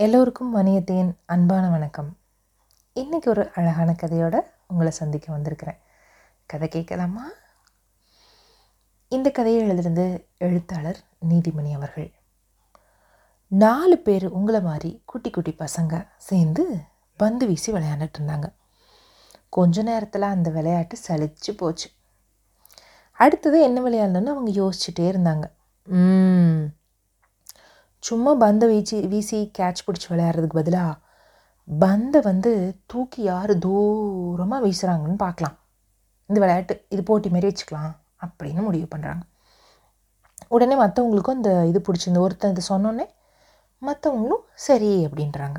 எல்லோருக்கும் வணியத்தேன் அன்பான வணக்கம். இன்றைக்கி ஒரு அழகான கதையோட உங்களை சந்திக்க வந்திருக்கிறேன். கதை கேட்கலாமா? இந்த கதையை எழுதிருந்து எழுத்தாளர் நீதிமணி அவர்கள். நாலு பேர் உங்களை மாதிரி குட்டி குட்டி பசங்க சேர்ந்து பந்து வீசி விளையாண்டுட்டு இருந்தாங்க. கொஞ்ச நேரத்தில் அந்த விளையாட்டு சளிச்சு போச்சு. அடுத்தது என்ன விளையாடணும்னு அவங்க யோசிச்சுட்டே இருந்தாங்க. ம். சும்மா பந்தை வீச்சு வீசி கேட்ச் பிடிச்சி விளையாடுறதுக்கு பதிலாக பந்தை வந்து தூக்கி யார் தூரமாக வீசுகிறாங்கன்னு பார்க்கலாம். இந்த விளையாட்டு இது போட்டி மாரி வச்சுக்கலாம் அப்படின்னு முடிவு பண்ணுறாங்க உடனே மற்றவங்களுக்கும் இந்த இது பிடிச்சிருந்து ஒருத்தன் இது சொன்னோன்னே மற்றவங்களும் சரி அப்படின்றாங்க.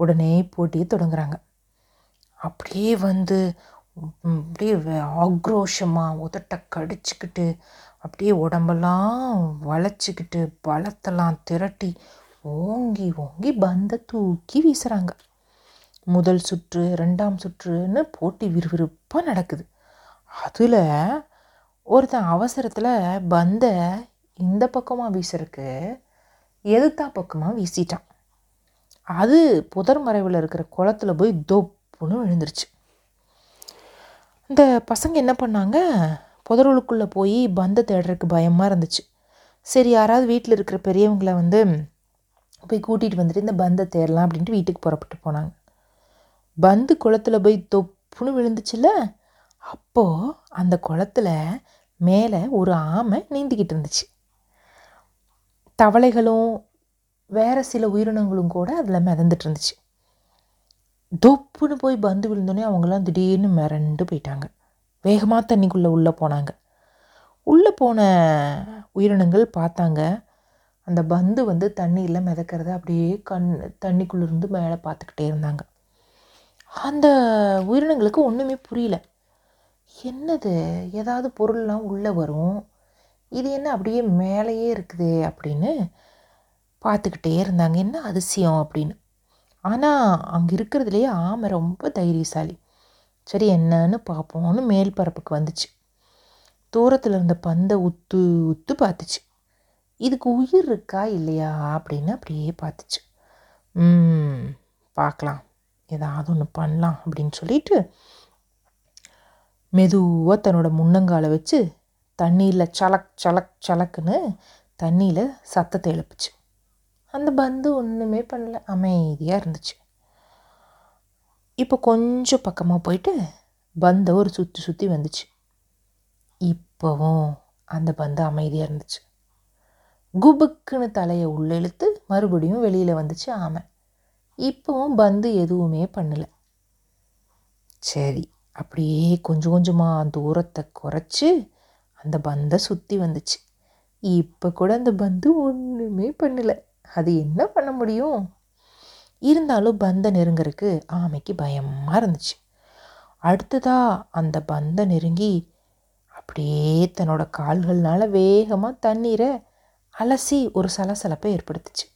உடனே போட்டியை தொடங்குறாங்க. அப்படியே வந்து அப்படியே ஆக்ரோஷமாக உதட்ட கடிச்சிக்கிட்டு அப்படியே உடம்பெல்லாம் வளைச்சிக்கிட்டு பலத்தெல்லாம் திரட்டி ஓங்கி ஓங்கி பந்தை தூக்கி வீசுகிறாங்க முதல் சுற்று ரெண்டாம் சுற்றுன்னு போட்டி விறுவிறுப்பாக நடக்குது. அதில் ஒருத்தன் அவசரத்தில் பந்தை இந்த பக்கமாக வீசுறக்கு எதிர்த்தா பக்கமாக வீசிட்டான். அது புதர் மறைவில் இருக்கிற குளத்துல போய் தொப்புன்னு விழுந்துருச்சு. இந்த பசங்க என்ன பண்ணாங்க? புதருளுக்குள்ளே போய் பந்தை தேடுறதுக்கு பயமாக இருந்துச்சு. சரி யாராவது வீட்டில் இருக்கிற பெரியவங்களை வந்து போய் கூட்டிகிட்டு வந்துட்டு இந்த பந்தை தேடலாம் அப்படின்ட்டு வீட்டுக்கு புறப்பட்டு போனாங்க. பந்து குளத்துல போய் தொப்புன்னு விழுந்துச்சுல்ல? அப்போது அந்த குளத்துல மேலே ஒரு ஆமை நீந்திக்கிட்டு இருந்துச்சு. தவளைகளும் வேறு சில உயிரினங்களும் கூட அதில் மிதந்துட்டு இருந்துச்சு. தொப்புன்னு போய் பந்து விழுந்தோடனே அவங்களாம் திடீர்னு மிரண்டு போயிட்டாங்க. வேகமாக தண்ணிக்குள்ளே உள்ளே போனாங்க. உள்ளே போன உயிரினங்கள் பார்த்தாங்க. அந்த பந்து வந்து தண்ணியில் மிதக்கிறத அப்படியே கண் தண்ணிக்குள்ளே இருந்து மேலே பார்த்துக்கிட்டே இருந்தாங்க. அந்த உயிரினங்களுக்கு ஒன்றுமே புரியல. என்னது? ஏதாவது பொருள்லாம் உள்ளே வரும். இது என்ன அப்படியே மேலேயே இருக்குது அப்படின்னு பார்த்துக்கிட்டே இருந்தாங்க. என்ன அதிசயம் அப்படின்னு. ஆனால் அங்கே இருக்கிறதுலையே ஆமை ரொம்ப தைரியசாலி. சரி என்னன்னு பார்ப்போம்னு மேல் பரப்புக்கு வந்துச்சு. தூரத்தில் இருந்த பந்தை உத்து உத்து பார்த்துச்சு. இதுக்கு உயிர் இருக்கா இல்லையா அப்படின்னு அப்படியே பார்த்துச்சு. ம் பார்க்கலாம். ஏதாவது ஒன்று பண்ணலாம் அப்படின்னு சொல்லிட்டு மெதுவாக தன்னோட முன்னங்காலை வச்சு தண்ணியில் சலக் சலக் சலக்குன்னு தண்ணியில் சத்தத்தை எழுப்புச்சு. அந்த பந்து ஒன்றுமே பண்ணல. அமைதியாக இருந்துச்சு. இப்போ கொஞ்சம் பக்கமாக போயிட்டு பந்தை ஒரு சுற்றி சுற்றி வந்துச்சு. இப்போவும் அந்த பந்து அமைதியாக இருந்துச்சு. குபுக்குன்னு தலையை உள்ளே இழுத்து மறுபடியும் வெளியில் வந்துச்சு ஆமை. இப்போவும் பந்து எதுவுமே பண்ணல. சரி அப்படியே கொஞ்சம் கொஞ்சமாக தூரத்தை குறைச்சி அந்த பந்தை சுற்றி வந்துச்சு. இப்போ கூட அந்த பந்து ஒன்றுமே பண்ணலை. அது என்ன பண்ண முடியும்? இருந்தாலும் பந்தை நெருங்கிறதுக்கு ஆமைக்கு பயமாக இருந்துச்சு. அடுத்ததாக அந்த பந்தை நெருங்கி அப்படியே தன்னோட கால்கள்னால் வேகமாக தண்ணீரை அலசி ஒரு சலசலப்பை ஏற்படுத்துச்சு.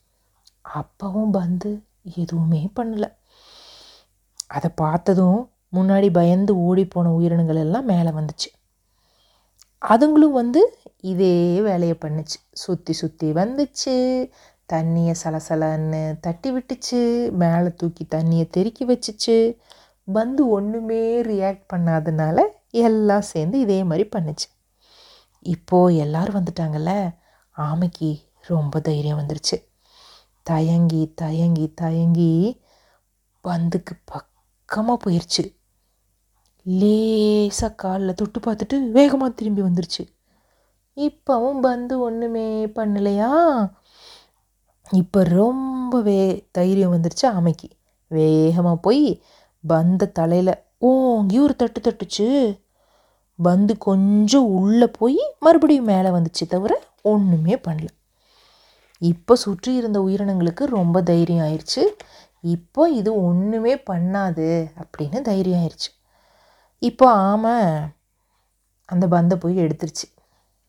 அப்பவும் பந்து எதுவுமே பண்ணலை. அதை பார்த்ததும் முன்னாடி பயந்து ஓடிப்போன உயிரினங்கள் எல்லாம் மேலே வந்துச்சு. அதுங்களும் வந்து இதே வேலையை பண்ணுச்சு. சுற்றி சுற்றி வந்துச்சு. தண்ணியை சலசலன்னு தட்டி விட்டுச்சு மேலே தூக்கி தண்ணியை தெறிக்கி வச்சுச்சு. பந்து ஒன்றுமே ரியாக்ட் பண்ணாதனால எல்லாம் சேர்ந்து இதே மாதிரி பண்ணுச்சு. இப்போது எல்லோரும் வந்துட்டாங்கல்ல ஆமைக்கு ரொம்ப தைரியம் வந்துருச்சு. தயங்கி தயங்கி தயங்கி பந்துக்கு பக்கமாக போயிடுச்சு லேசாக காலில் தொட்டு பார்த்துட்டு வேகமாக திரும்பி வந்துருச்சு. இப்போவும் பந்து ஒன்றுமே பண்ணலையா? இப்போ ரொம்பவே தைரியம் வந்துருச்சு ஆமைக்கு வேகமாக போய் பந்த தலையில் ஓங்கி ஒரு தட்டு தட்டுச்சு. பந்து கொஞ்சம் உள்ளே போய் மறுபடியும் மேலே வந்துச்சு தவிர ஒன்றுமே பண்ணல. இப்போ சுற்றி இருந்த உயிரினங்களுக்கு ரொம்ப தைரியம் ஆயிடுச்சு இப்போ இது ஒன்றுமே பண்ணாது அப்படின்னு தைரியம் ஆயிடுச்சு இப்போ ஆமை அந்த பந்தை போய் எடுத்துருச்சு.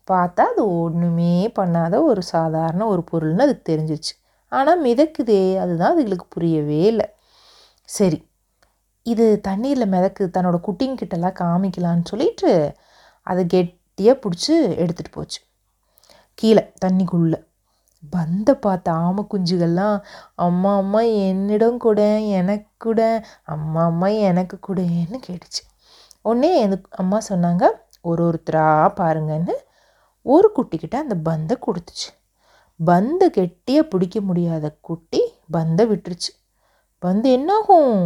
பார்த்தா அது ஒன்றுமே பண்ணாத ஒரு சாதாரண ஒரு பொருள்னு அதுக்கு தெரிஞ்சிருச்சு. ஆனால் மிதக்குதே அதுதான் அதுகளுக்கு புரியவே இல்லை. சரி இது தண்ணீரில் மிதக்கு தன்னோட குட்டிங்கிட்டலாம் காமிக்கலான்னு சொல்லிட்டு அதை கெட்டியாக பிடிச்சி எடுத்துகிட்டு போச்சு. கீழே தண்ணிக்குள்ளே. பந்த பார்த்த ஆம குஞ்சுகள்லாம் அம்மா அம்மா என்னிடம் கூட எனக்கு கூட அம்மா அம்மா எனக்கு கூடன்னு கேட்டுச்சு. உடனே எனக்கு அம்மா சொன்னாங்க ஒரு ஒருத்தராக பாருங்கன்னு ஒரு குட்டிக்கிட்ட அந்த பந்தை கொடுத்துச்சு. பந்தை கெட்டியாக பிடிக்க முடியாத குட்டி பந்தை விட்டுருச்சு. பந்து என்னாகும்?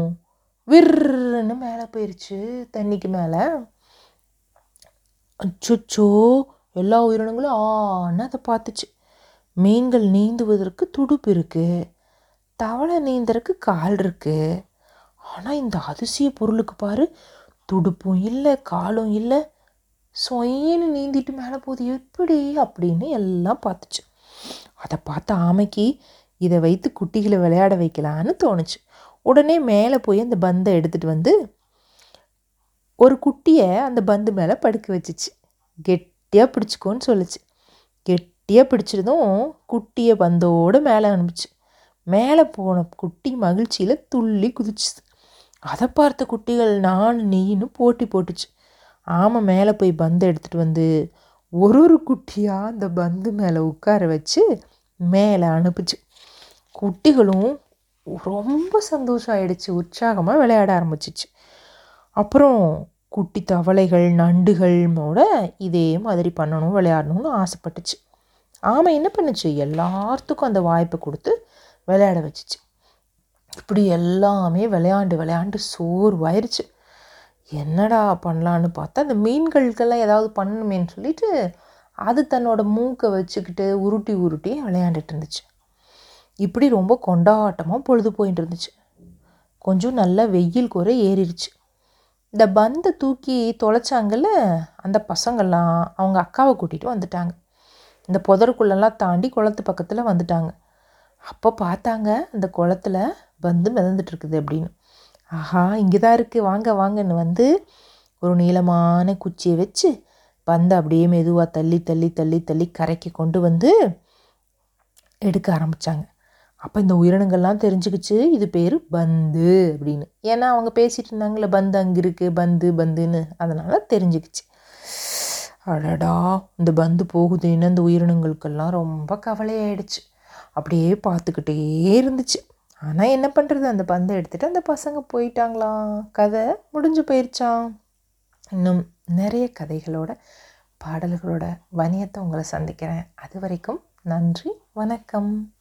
விர்ன்னு மேலே போயிடுச்சு தண்ணிக்கு மேலே. அச்சோ எல்லா உயிரினங்களும் ஆன்னு அதை பார்த்துச்சு. மீன்கள் நீந்துவதற்கு துடுப்பு இருக்குது தவளை நீந்தறக்கு கால் இருக்குது ஆனால் இந்த அதிசய பொருளுக்கு பாரு துடுப்பும் இல்லை காலும் இல்லை. சொயின்னு நீந்திட்டு மேலே போகுது. எப்படி அப்படின்னு எல்லாம் பார்த்துச்சு. அதை பார்த்த ஆமைக்கு இதை வைத்து குட்டிகளை விளையாட வைக்கலான்னு தோணுச்சு. உடனே மேலே போய் அந்த பந்தை எடுத்துகிட்டு வந்து ஒரு குட்டியை அந்த பந்து மேலே படுக்க வச்சிச்சு. கெட்டியாக பிடிச்சிக்கோன்னு சொல்லுச்சு. கெட்டியாக பிடிச்சிருந்தும் குட்டியை பந்தோடு மேலே அனுப்பிச்சு. மேலே போன குட்டி மகிழ்ச்சியில் துள்ளி குதிச்சுது. அதை பார்த்த குட்டிகள் நான் நீன்னு போட்டி போட்டுச்சு. ஆமை மேலே போய் பந்து எடுத்துகிட்டு வந்து ஒரு ஒரு குட்டியாக அந்த பந்து மேலே உட்கார வச்சு மேலே அனுப்புச்சு. குட்டிகளும் ரொம்ப சந்தோஷம் ஆயிடுச்சு. உற்சாகமாக விளையாட ஆரம்பிச்சிச்சு. அப்புறம் குட்டி தவளைகள் நண்டுகளோட இதே மாதிரி பண்ணணும் விளையாடணும்னு ஆசைப்பட்டுச்சு. ஆமை என்ன பண்ணுச்சு? எல்லாத்துக்கும் அந்த வாய்ப்பை கொடுத்து விளையாட வச்சுச்சு. இப்படி எல்லாமே விளையாண்டு விளையாண்டு சோர்வாயிருச்சு. என்னடா பண்ணலான்னு பார்த்தா அந்த மீன்களுக்கெல்லாம் ஏதாவது பண்ணணுமேன்னு சொல்லிட்டு அது தன்னோட மூக்கை வச்சுக்கிட்டு உருட்டி உருட்டி விளையாண்டுட்டு இருந்துச்சு. இப்படி ரொம்ப கொண்டாட்டமாக பொழுது போயிட்டு இருந்துச்சு. கொஞ்சம் நல்லா வெயில் குறை ஏறிடுச்சு. இந்த பந்தை தூக்கி தொலைச்சாங்கல்ல அந்த பசங்கள்லாம் அவங்க அக்காவை கூட்டிகிட்டு வந்துட்டாங்க. இந்த புதருக்குள்ளெல்லாம் தாண்டி குளத்து பக்கத்தில் வந்துட்டாங்க. அப்போ பார்த்தாங்க அந்த குளத்துல பந்து மிதந்துட்டுருக்குது அப்படின்னு. ஆஹா இங்கே தான் இருக்குது வாங்க வாங்கன்னு வந்து ஒரு நீளமான குச்சியை வச்சு பந்தை அப்படியே மெதுவாக தள்ளி தள்ளி தள்ளி தள்ளி கரைக்கு கொண்டு வந்து எடுக்க ஆரம்பித்தாங்க அப்போ இந்த உயிரினங்கள்லாம் தெரிஞ்சுக்கிச்சு இது பேர் பந்து அப்படின்னு. ஏன்னா அவங்க பேசிகிட்டு இருந்தாங்களே பந்து அங்கே இருக்குது பந்து பந்துன்னு. அதனால் தெரிஞ்சுக்கிச்சு. அடடா இந்த பந்து போகுதுன்னு அந்த உயிரினங்களுக்கெல்லாம் ரொம்ப கவலையாயிடுச்சு. அப்படியே பார்த்துக்கிட்டே இருந்துச்சு. ஆனால் என்ன பண்ணுறது அந்த பந்தை எடுத்துகிட்டு அந்த பசங்க போயிட்டாங்களாம். கதை முடிஞ்சு போயிருச்சான் இன்னும் நிறைய கதைகளோட பாடல்களோட வணியத்தை உங்களை சந்திக்கிறேன். அது வரைக்கும் நன்றி வணக்கம்.